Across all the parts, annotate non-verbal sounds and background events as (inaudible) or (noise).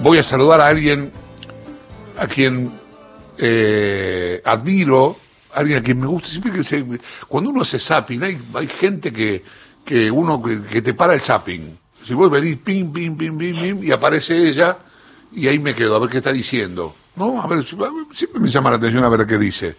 voy a saludar a alguien a quien eh, admiro, alguien a quien me gusta. Siempre que se, cuando uno hace zapping, hay, hay gente que, que uno que, te para el zapping. Si vos venís, pim, pim, pim, pim, pim, y aparece ella, y ahí me quedo, a ver qué está diciendo. ¿No? A ver, siempre me llama la atención a ver qué dice.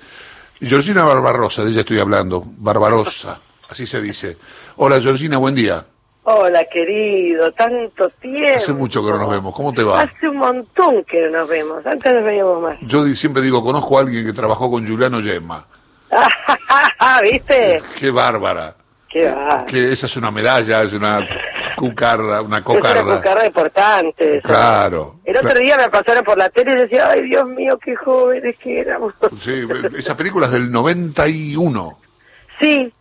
Georgina Barbarosa, de ella estoy hablando, Barbarosa, así se dice. Hola Georgina, buen día. Hola, querido, tanto tiempo. Hace mucho que no nos vemos, ¿cómo te va? Hace un montón que no nos vemos, antes nos veíamos más. Yo siempre digo, conozco a alguien que trabajó con Juliano Gemma. (laughs) ¿Viste? Qué bárbara. Qué va. Que esa es una medalla, es una cucarda, una Es una cocarda. importante. Claro. El otro día me pasaron por la tele y decía, ay Dios mío, qué jóvenes que éramos. Sí, esa película es del 91. Sí,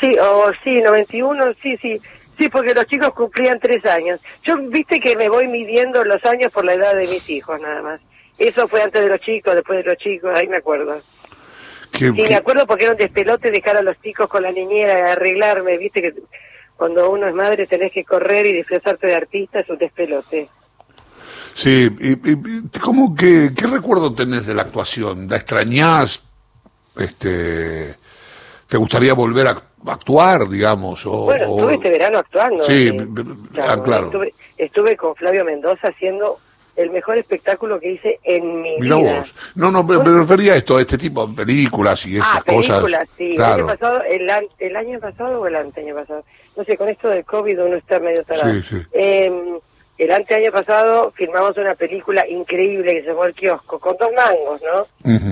sí, o sí, 91, sí, sí. Sí, porque los chicos cumplían tres años. Yo, viste que me voy midiendo los años por la edad de mis hijos, nada más. Eso fue antes de los chicos, después de los chicos, ahí me acuerdo. Que- Sí, me acuerdo porque era un despelote dejar a los chicos con la niñera, arreglarme, viste que cuando uno es madre tenés que correr y disfrazarte de artista, es un despelote. sí, y- y- y ¿cómo que, ¿qué recuerdo tenés de la actuación? ¿La extrañás? Este, ¿Te gustaría volver a actuar, digamos? O, Bueno, o- estuve este verano actuando. Sí, eh, ah, claro. Estuve, estuve con Flavio Mendoza haciendo el mejor espectáculo que hice en mi Mirá vida. vos. No, no, me, me refería a esto, a este tipo de películas y estas Ah, películas, cosas. sí. El, Claro. año pasado, el, el año pasado o el anteaño pasado. No sé, con esto del COVID uno está medio tarado. Sí, sí. Eh, el anteaño pasado filmamos una película increíble que se llamó El Kiosco, con dos mangos, ¿no?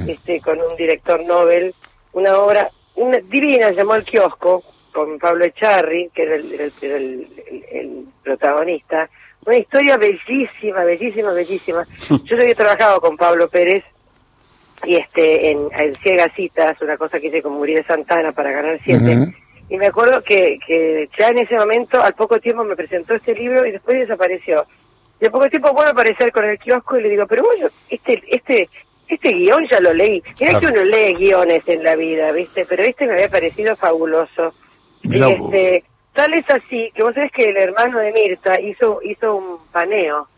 Este con un director Nobel, una obra una divina, llamó El Kiosco, con Pablo Echarri, que era el, el- protagonista. Una historia bellísima, bellísima, bellísima. (laughs) Yo había trabajado con Pablo Pérez y este en, en Ciegas Citas, una cosa que hice con Muriel Santana para ganar siete. Y me acuerdo que, que ya en ese momento, al poco tiempo, me presentó este libro y después desapareció. Y al poco tiempo vuelve a aparecer con el kiosco y le digo, pero yo- este, este, este guion ya lo leí. Mira Claro. que uno lee guiones en la vida, ¿viste? Pero este me había parecido fabuloso. Mirá este, tal es así que vos sabés que el hermano de Mirta hizo, hizo un paneo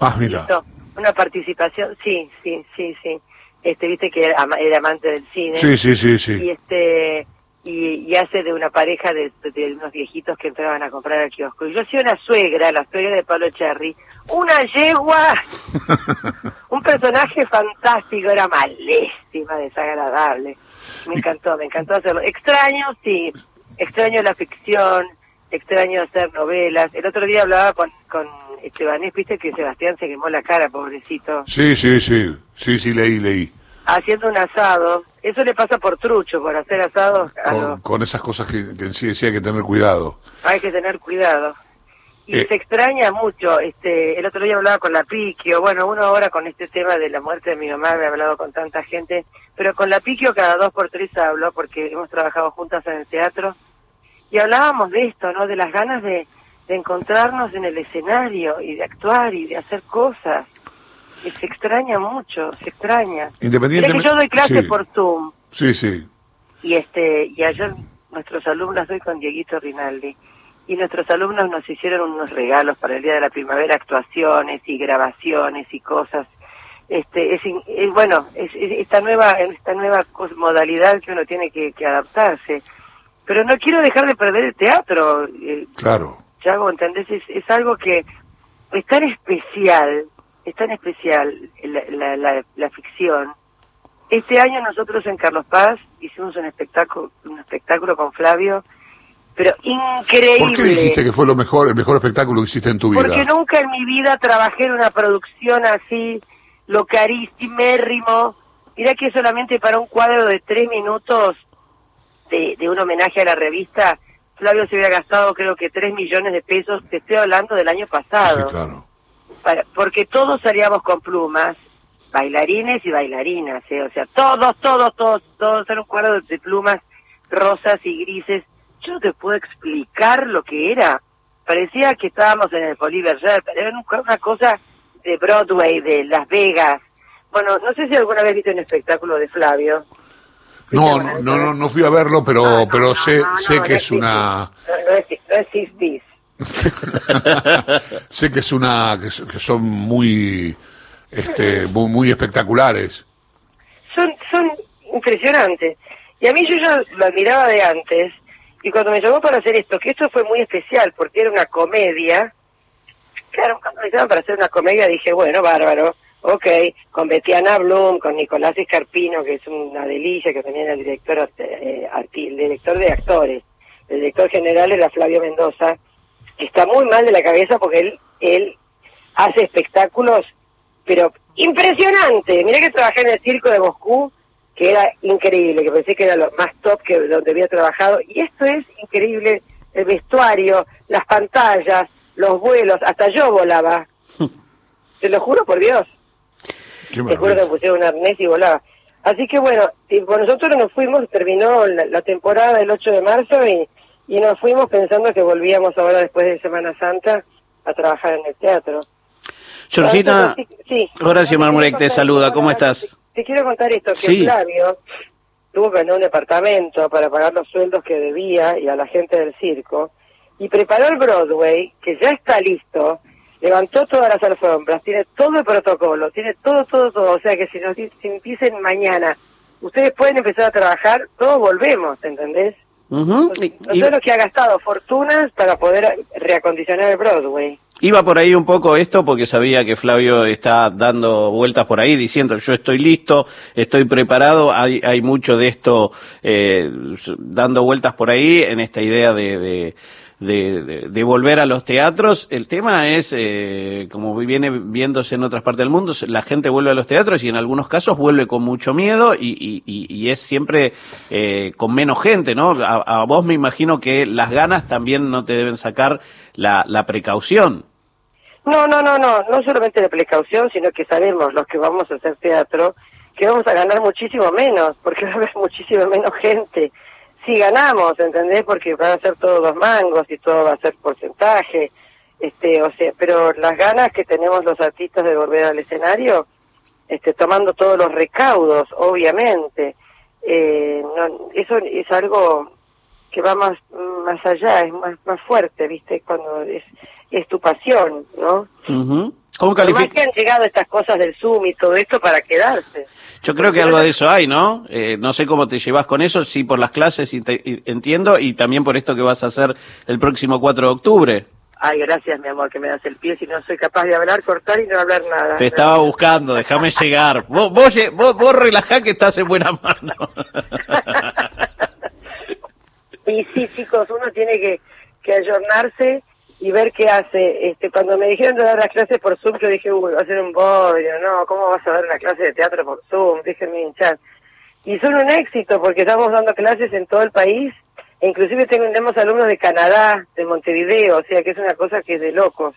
Ah, mira. hizo una participación, sí, sí, sí, sí. Este, viste que era, era amante del cine. Sí, sí, sí, Y sí. este y, y hace de una pareja de, de unos viejitos que entraban a comprar al kiosco. Y yo hacía una suegra, la suegra de Pablo Cherry, una yegua, (laughs) un personaje fantástico, era malísima, desagradable. Me encantó, me encantó hacerlo. Extraño, sí, extraño la ficción, extraño hacer novelas. El otro día hablaba con, con Estebanés, viste que Sebastián se quemó la cara, pobrecito, Sí, sí, sí. Sí, sí, leí, leí. haciendo un asado. Eso le pasa por trucho, por hacer asados. Con, con esas cosas que, que en sí decía hay que tener cuidado. hay que tener cuidado. Y Eh. se extraña mucho, este, el otro día hablaba con la Piquio, bueno, uno ahora con este tema de la muerte de mi mamá, me ha hablado con tanta gente, pero con la Piquio cada dos por tres hablo, porque hemos trabajado juntas en el teatro, y hablábamos de esto, ¿no? De las ganas de, de encontrarnos en el escenario, y de actuar, y de hacer cosas. Y se extraña mucho, se extraña. Mira que Independientemente. yo doy clases sí, por Zoom, Sí, sí. y este y ayer nuestros alumnos doy con Dieguito Rinaldi y nuestros alumnos nos hicieron unos regalos para el día de la primavera actuaciones y grabaciones y cosas este es, es- bueno es, es esta nueva esta nueva modalidad que uno tiene que, que adaptarse pero no quiero dejar de perder el teatro eh, Claro. Chago, ¿entendés? Es, es algo que es tan especial, es tan especial la, la, la, la ficción. Este año nosotros en Carlos Paz hicimos un espectáculo, un espectáculo con Flavio, pero increíble. ¿Por qué dijiste que fue lo mejor, el mejor espectáculo que hiciste en tu vida? Porque nunca en mi vida trabajé en una producción así, lo carísimérrimo. Mirá que solamente para un cuadro de tres minutos de, de un homenaje a la revista, Flavio se hubiera gastado creo que tres millones de pesos, te estoy hablando del año Sí, pasado. claro. Para- porque todos salíamos con plumas, bailarines y bailarinas, ¿eh? o sea, todos, todos, todos, todos, era un cuadro de plumas rosas y grises. Yo no te puedo explicar lo que era. Parecía que estábamos en el Bolívar era un- una cosa de Broadway, de Las Vegas. Bueno, no sé si alguna vez viste un espectáculo de Flavio. No, no, no, no, fui a verlo, pero, No, no, pero sé, sé que es una... No, no exi- no existís. (laughs) sé que es una que, son muy este muy, muy espectaculares. Son son impresionantes. Y a mí yo ya lo admiraba de antes y cuando me llamó para hacer esto, que esto fue muy especial porque era una comedia, claro, cuando me llamaban para hacer una comedia dije, bueno, bárbaro, ok, con Betiana Blum, con Nicolás Escarpino, que es una delicia, que también el director, eh, el director de actores, el director general era Flavio Mendoza, que está muy mal de la cabeza porque él, él hace espectáculos, pero impresionante. Mira que trabajé en el circo de Moscú que era increíble, que pensé que era lo más top que donde había trabajado. Y esto es increíble, el vestuario, las pantallas, los vuelos, hasta yo volaba. (laughs) Te lo juro por Dios. Te juro que me pusieron un arnés y volaba. Así que bueno, nosotros nos fuimos, terminó la, temporada el 8 de marzo y, y nos fuimos pensando que volvíamos ahora después de Semana Santa a trabajar en el teatro. Georgina, sí, Horacio Marmurek te saluda, ¿cómo estás? Te quiero contar esto, que Flavio tuvo que ganar un departamento para pagar los sueldos que debía y a la gente del circo, y preparó el Broadway, que ya está listo, levantó todas las alfombras, tiene todo el protocolo, tiene todo, todo, todo, o sea que si nos dicen mañana, ustedes pueden empezar a trabajar, todos volvemos, ¿entendés? Uh lo que ha gastado fortunas para poder reacondicionar el Broadway. Iba por ahí un poco esto porque sabía que Flavio está dando vueltas por ahí diciendo yo estoy listo, estoy preparado, hay, hay mucho de esto eh, dando vueltas por ahí en esta idea de de, de, volver a los teatros. El tema es, eh, como viene viéndose en otras partes del mundo, la gente vuelve a los teatros y en algunos casos vuelve con mucho miedo y, y, es siempre eh, con menos gente, ¿no? A, vos me imagino que las ganas también no te deben sacar la, la precaución. No, no, no, no, no solamente de precaución, sino que sabemos los que vamos a hacer teatro que vamos a ganar muchísimo menos, porque va a haber (laughs) muchísimo menos gente si ganamos, ¿entendés? Porque van a ser todos dos mangos y todo va a ser porcentaje, este, o sea, pero las ganas que tenemos los artistas de volver al escenario, este, tomando todos los recaudos, obviamente, eh, eso es algo que va más más allá, es más más fuerte, ¿viste? Cuando es, es tu pasión, ¿no? ¿Cómo califica? que han llegado estas cosas del Zoom y todo esto para quedarse. Yo creo que algo de eso hay, ¿no? Eh, no sé cómo te llevas con eso, sí por las clases y entiendo, y también por esto que vas a hacer el próximo 4 de octubre. Ay, gracias, mi amor, que me das el pie. Si no soy capaz de hablar, cortar y no hablar nada. Te estaba buscando, déjame llegar. Vos, vos, vos, relajá que estás en buena mano. (laughs) y sí, chicos, uno tiene que, que ayornarse y ver qué hace. Este, cuando me dijeron de dar las clases por Zoom, yo dije, uy, va a ser un bodrio, no, ¿cómo vas a dar una clase de teatro por Zoom? Déjenme hinchar. Y son un éxito porque estamos dando clases en todo el país, e inclusive tenemos alumnos de Canadá, de Montevideo, o sea que es una cosa que es de locos,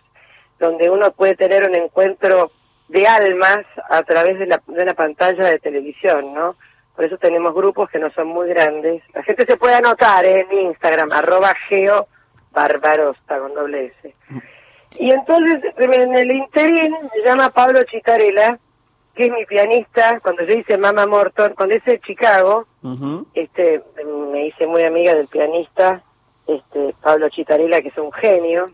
donde uno puede tener un encuentro de almas a través de, la, de una pantalla de televisión, ¿no? Por eso tenemos grupos que no son muy grandes. La gente se puede anotar ¿eh? en Instagram, arroba geo Barbarosta con doble S. Y entonces en el interín me llama Pablo Chitarela, que es mi pianista, cuando yo hice Mama Morton, cuando hice Chicago, este me hice muy amiga del pianista, este Pablo Chitarela, que es un genio,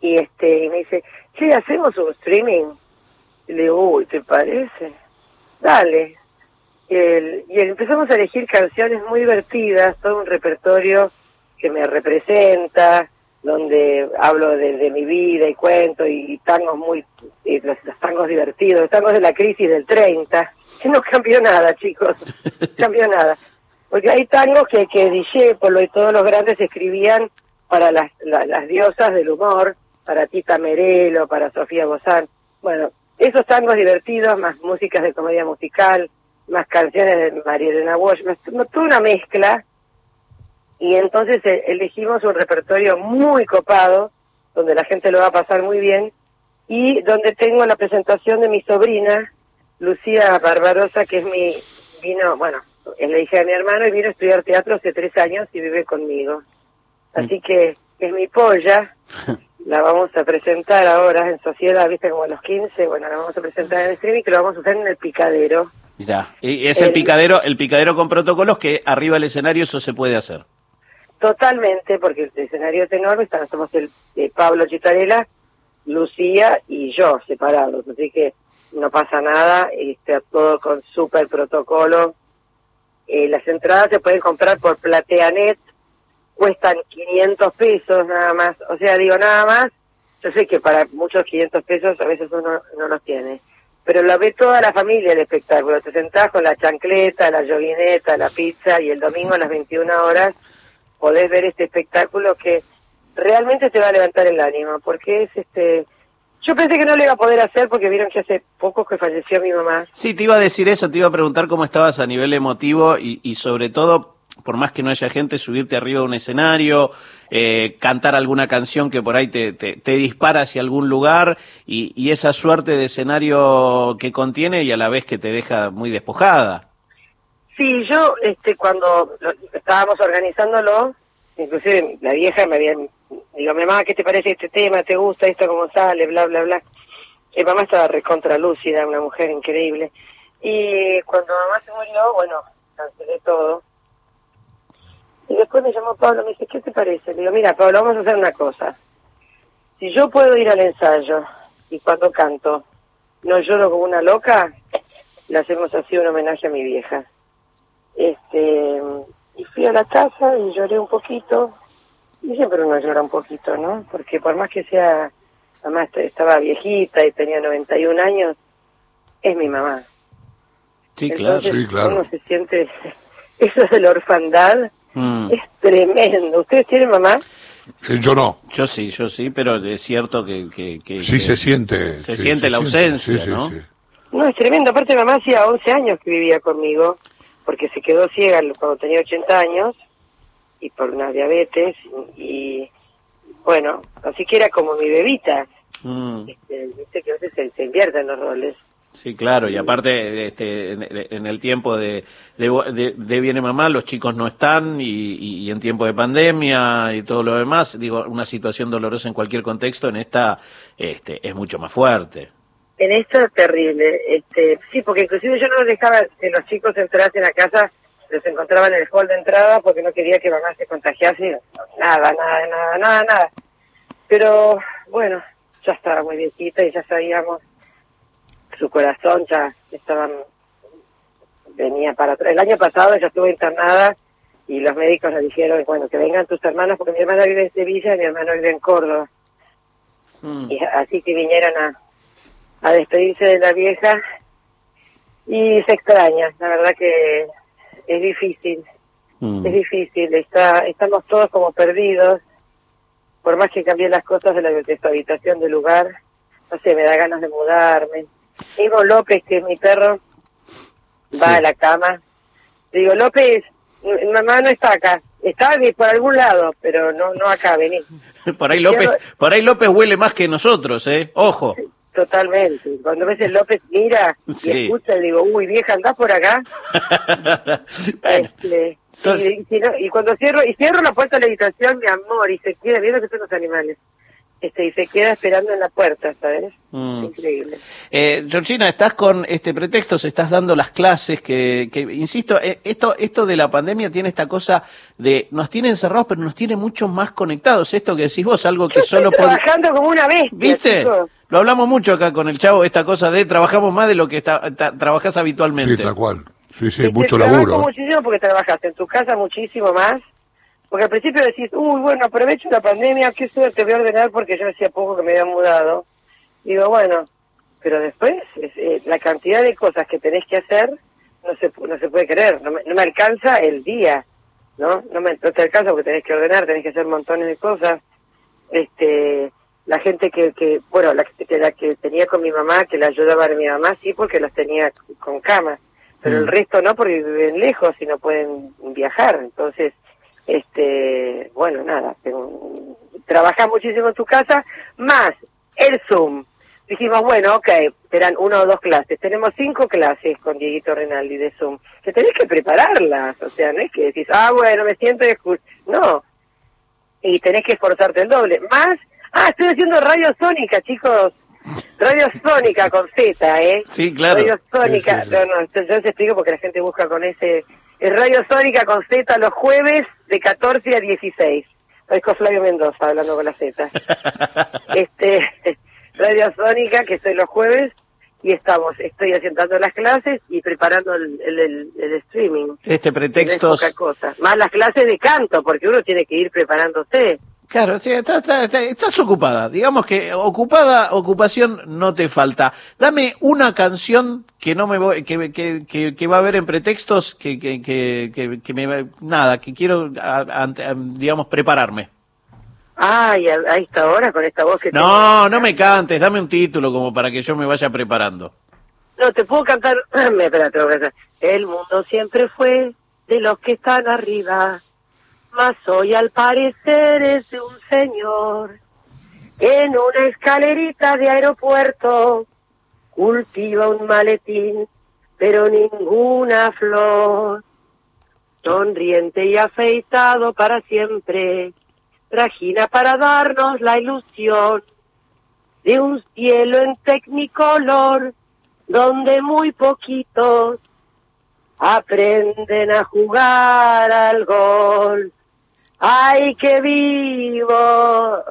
y este me dice, sí, hacemos un streaming. Y le digo, uy, ¿te parece? Dale. Y, y empezamos a elegir canciones muy divertidas, todo un repertorio que me representa, donde hablo de, mi vida y cuento y, tangos muy, los, tangos divertidos, los tangos de la crisis del 30, que (laughs) no cambió nada, chicos, no cambió nada. Porque hay tangos que, que Discepolo y todos los grandes escribían para las, las diosas del humor, para Tita Merelo, para Sofía Bozán. Bueno, esos tangos divertidos, más músicas de comedia musical, más canciones de María Elena Walsh, toda una mezcla y entonces eh, elegimos un repertorio muy copado, donde la gente lo va a pasar muy bien, y donde tengo la presentación de mi sobrina, Lucía Barbarosa, que es mi, vino, bueno, es la hija de mi hermano y vino a estudiar teatro hace tres años y vive conmigo. Así que es mi polla, (laughs) la vamos a presentar ahora en sociedad, viste, como a los 15, bueno, la vamos a presentar en el streaming que lo vamos a hacer en el picadero. Mira, y es el, el picadero, el picadero con protocolos que arriba del escenario eso se puede hacer. Totalmente, porque el escenario es enorme, están, somos el eh, Pablo Chitarela, Lucía y yo separados, así que no pasa nada, está todo con súper protocolo. Eh, las entradas se pueden comprar por PlateaNet, cuestan 500 pesos nada más, o sea, digo nada más, yo sé que para muchos 500 pesos a veces uno no los tiene, pero lo ve toda la familia el espectáculo, te sentás con la chancleta, la yoguineta, la pizza y el domingo a las 21 horas podés ver este espectáculo que realmente te va a levantar el ánimo, porque es este... Yo pensé que no lo iba a poder hacer porque vieron que hace poco que falleció mi mamá. Sí, te iba a decir eso, te iba a preguntar cómo estabas a nivel emotivo y, y sobre todo, por más que no haya gente, subirte arriba de un escenario, eh, cantar alguna canción que por ahí te, te, te dispara hacia algún lugar y, y, esa suerte de escenario que contiene y a la vez que te deja muy despojada. Sí, yo este cuando lo, estábamos organizándolo, inclusive la vieja me había, digo, mamá, ¿qué te parece este tema? ¿Te gusta esto cómo sale? Bla, bla, bla. Mi mamá estaba recontra lúcida, una mujer increíble. Y cuando mamá se murió, bueno, cancelé todo. Y después me llamó Pablo, me dice, ¿qué te parece? Le digo, mira, Pablo, vamos a hacer una cosa. Si yo puedo ir al ensayo y cuando canto no lloro como una loca, le hacemos así un homenaje a mi vieja. Este, y fui a la casa y lloré un poquito. Y siempre uno llora un poquito, ¿no? Porque por más que sea, mamá estaba viejita y tenía 91 años, es mi mamá. Sí, claro. Entonces, Sí, claro. Uno se siente, (laughs) eso de la orfandad Mm. es tremendo. ¿Ustedes tienen mamá? Eh, yo no. Yo sí, yo sí, pero es cierto que... que, que- Sí que se siente. Se sí, siente la ausencia, Sí, sí, ¿no? sí. No, es tremendo. Aparte, mamá hacía 11 años que vivía conmigo, porque se quedó ciega cuando tenía 80 años, y por una diabetes, y bueno, así que era como mi bebita. Mm. Este, Viste que a veces se, se invierten los roles. Sí, claro, y aparte este, en, el tiempo de, de, de- Viene Mamá los chicos no están y, y- y en tiempo de pandemia y todo lo demás, digo, una situación dolorosa en cualquier contexto, en esta este, es mucho más fuerte. En esto es terrible. Este, sí, porque inclusive yo no dejaba que los chicos entrasen a casa, los encontraban en el hall de entrada porque no quería que mamá se contagiase. Nada, nada, nada, nada, nada. Pero bueno, ya estaba muy viejita y ya sabíamos, su corazón ya estaba, venía para atrás. El año pasado ella estuvo internada y los médicos le dijeron, bueno, que vengan tus hermanos porque mi hermana vive en Sevilla y mi hermano vive en Córdoba. Mm. Y así que vinieron a, a despedirse de la vieja y se extraña, la verdad que es difícil, Mm. es difícil, está, estamos todos como perdidos, por más que cambié las cosas de, la, de su habitación de lugar, no sé, me da ganas de mudarme. Ivo López, que es mi perro, va a la cama, digo, López, mamá no está acá, está por algún lado, pero no, no acá, vení. (laughs) Por ahí López, por ahí López huele más que nosotros, ¿eh? Ojo. Totalmente. Cuando ves el López mira y escucha, digo, uy, vieja, andás por acá. (laughs) Bueno, Este, sos- y, y y cuando cierro, y cierro la puerta de la habitación, mi amor, y se queda, viendo que son los animales, este, y se queda esperando en la puerta, ¿sabes? Mm. Increíble. Eh, Georgina, estás con este pretextos, estás dando las clases, que, que insisto, eh, esto, esto de la pandemia tiene esta cosa de, nos tiene encerrados, pero nos tiene mucho más conectados. Esto que decís vos, algo que Yo solo estoy pod- trabajando como una bestia, ¿Viste? chicos. Lo hablamos mucho acá con el chavo, esta cosa de trabajamos más de lo que está, ta- trabajás Sí, habitualmente. tal cual. Sí, sí, Viste, mucho trabajo laburo. muchísimo porque trabajas en tu casa muchísimo más. Porque al principio decís, uy, bueno, aprovecho la pandemia, qué suerte, voy a ordenar porque yo hacía poco que me había mudado. Digo, bueno, pero después es, eh, la cantidad de cosas que tenés que hacer no se, pu- no se puede creer, no me, no me alcanza el día, ¿no? No, me, no te alcanza porque tenés que ordenar, tenés que hacer montones de cosas. Este, la gente que, que bueno, la, que- la que tenía con mi mamá, que la ayudaba a mi mamá, sí, porque los tenía con cama, pero el Mm. resto no, porque viven lejos y no pueden viajar. Entonces, este, bueno, nada, tengo- trabajás muchísimo en tu casa, más el Zoom. Dijimos, bueno, ok, serán una o dos clases. Tenemos cinco clases con Dieguito Renaldi de Zoom, que tenés que prepararlas. O sea, no es que decís, ah, bueno, me siento y escucho. No. Y tenés que esforzarte el doble. Más, ah, estoy haciendo radio sónica, chicos. Radio sónica con Z, ¿eh? Sí, claro. Radio sónica. Sí, sí, sí. No, no, yo les explico porque la gente busca con ese Es Radio Sónica con Z los jueves de 14 a 16. con Flavio Mendoza hablando con la Z. (laughs) este, Radio Sónica, que estoy los jueves, y estamos, estoy haciendo las clases y preparando el, el, el, streaming. Este pretexto. cosa. Más las clases de canto, porque uno tiene que ir preparándose. Claro, sí, estás ocupada. Digamos que ocupada, ocupación no te falta. Dame una canción que no me voy, que, que, que, va a haber en pretextos, que, que, que, que me, nada, que quiero, digamos, prepararme. Ay, a, esta hora con esta voz que No, no me cantes, dame un título como para que yo me vaya preparando. No, te puedo cantar, (clears throat) espérate, el mundo siempre fue de los que están arriba mas hoy al parecer es de un señor en una escalerita de aeropuerto cultiva un maletín, pero ninguna flor. Sonriente y afeitado para siempre, trajina para darnos la ilusión de un cielo en tecnicolor, donde muy poquitos aprenden a jugar al gol. ¡Ay, qué vivo!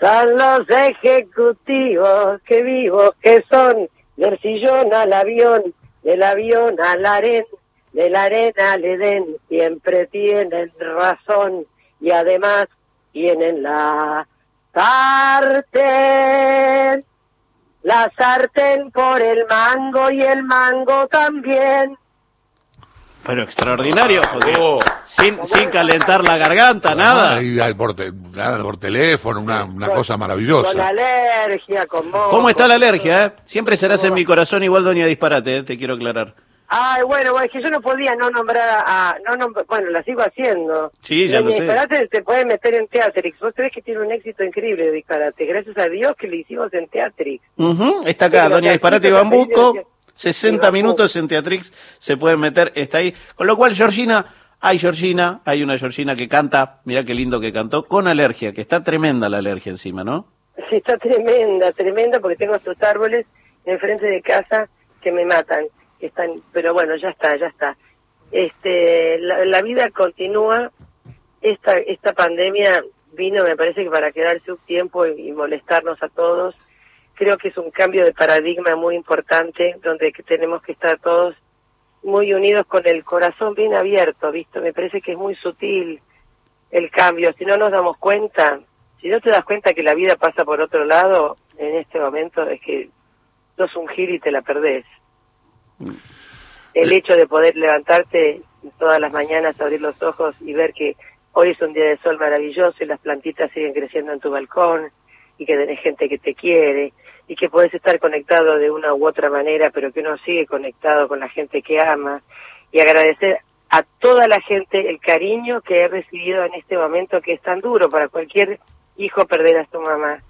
Son los ejecutivos, qué vivos que son, del sillón al avión, del avión al arena, de la arena al Edén, siempre tienen razón y además tienen la sartén, la sartén por el mango y el mango también pero extraordinario, porque oh. sin, sin calentar la garganta, nada. por, nada, por teléfono, una, una cosa maravillosa. Con alergia, con ¿Cómo está la alergia? Eh? Siempre serás en mi corazón igual Doña Disparate, eh, te quiero aclarar. Ay, bueno, es que yo no podía no nombrar a... no bueno, la sigo haciendo. Sí, ya Doña lo Disparate te puede meter en Teatrix. Vos sabés que tiene un éxito increíble Disparate. Gracias a Dios que le hicimos en Teatrix. Está acá, Doña Disparate Bambuco. 60 minutos en Teatrix se pueden meter, está ahí. Con lo cual, Georgina, hay Georgina, hay una Georgina que canta, mira qué lindo que cantó, con alergia, que está tremenda la alergia encima, ¿no? Sí, está tremenda, tremenda, porque tengo estos árboles enfrente de casa que me matan. Están, pero bueno, ya está, ya está. Este, la, vida continúa. Esta, esta pandemia vino, me parece que para quedarse un tiempo y molestarnos a todos creo que es un cambio de paradigma muy importante donde tenemos que estar todos muy unidos con el corazón bien abierto, ¿visto? Me parece que es muy sutil el cambio. Si no nos damos cuenta, si no te das cuenta que la vida pasa por otro lado, en este momento es que sos un gil y te la perdés. El hecho de poder levantarte todas las mañanas, abrir los ojos y ver que hoy es un día de sol maravilloso y las plantitas siguen creciendo en tu balcón y que tenés gente que te quiere y que podés estar conectado de una u otra manera, pero que uno sigue conectado con la gente que ama y agradecer a toda la gente el cariño que he recibido en este momento que es tan duro para cualquier hijo perder a su mamá.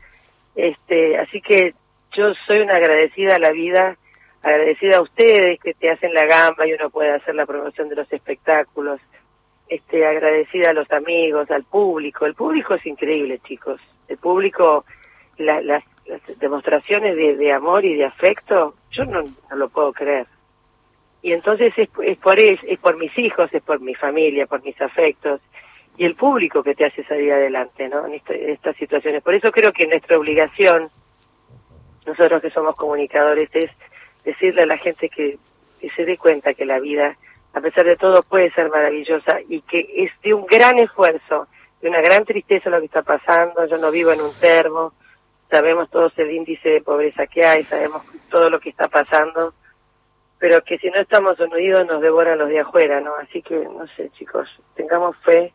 Este, así que yo soy una agradecida a la vida, agradecida a ustedes que te hacen la gamba y uno puede hacer la promoción de los espectáculos. Este, agradecida a los amigos, al público. El público es increíble, chicos. El público, la, las demostraciones de, amor y de afecto, yo no, lo puedo creer. Y entonces es, es por es, es por mis hijos, es por mi familia, por mis afectos y el público que te hace salir adelante, ¿no? En, estas situaciones. Por eso creo que nuestra obligación, nosotros que somos comunicadores, es decirle a la gente que, que se dé cuenta que la vida, a pesar de todo, puede ser maravillosa y que es de un gran esfuerzo, de una gran tristeza lo que está pasando. Yo no vivo en un termo, sabemos todos el índice de pobreza que hay, sabemos todo lo que está pasando, pero que si no estamos unidos nos devoran los de afuera, ¿no? Así que, no sé, chicos, tengamos fe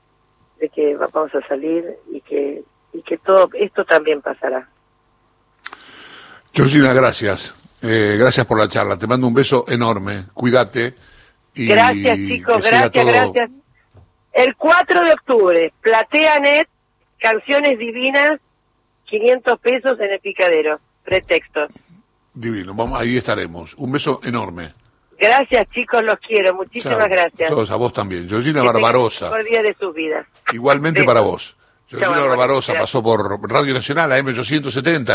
de que vamos a salir y que, y que todo esto también pasará. Georgina, gracias. Eh, gracias por la charla. Te mando un beso enorme. Cuídate. Y gracias, chicos. Gracias, gracias. El 4 de octubre, PlateaNet, Canciones Divinas, 500 pesos en el picadero, pretextos. Divino, vamos, ahí estaremos. Un beso enorme. Gracias, chicos, los quiero. Muchísimas gracias. Todos a vos también. Georgina Barbarosa. Por día de sus vidas. Igualmente para vos. Georgina Barbarosa pasó por Radio Nacional, AM870.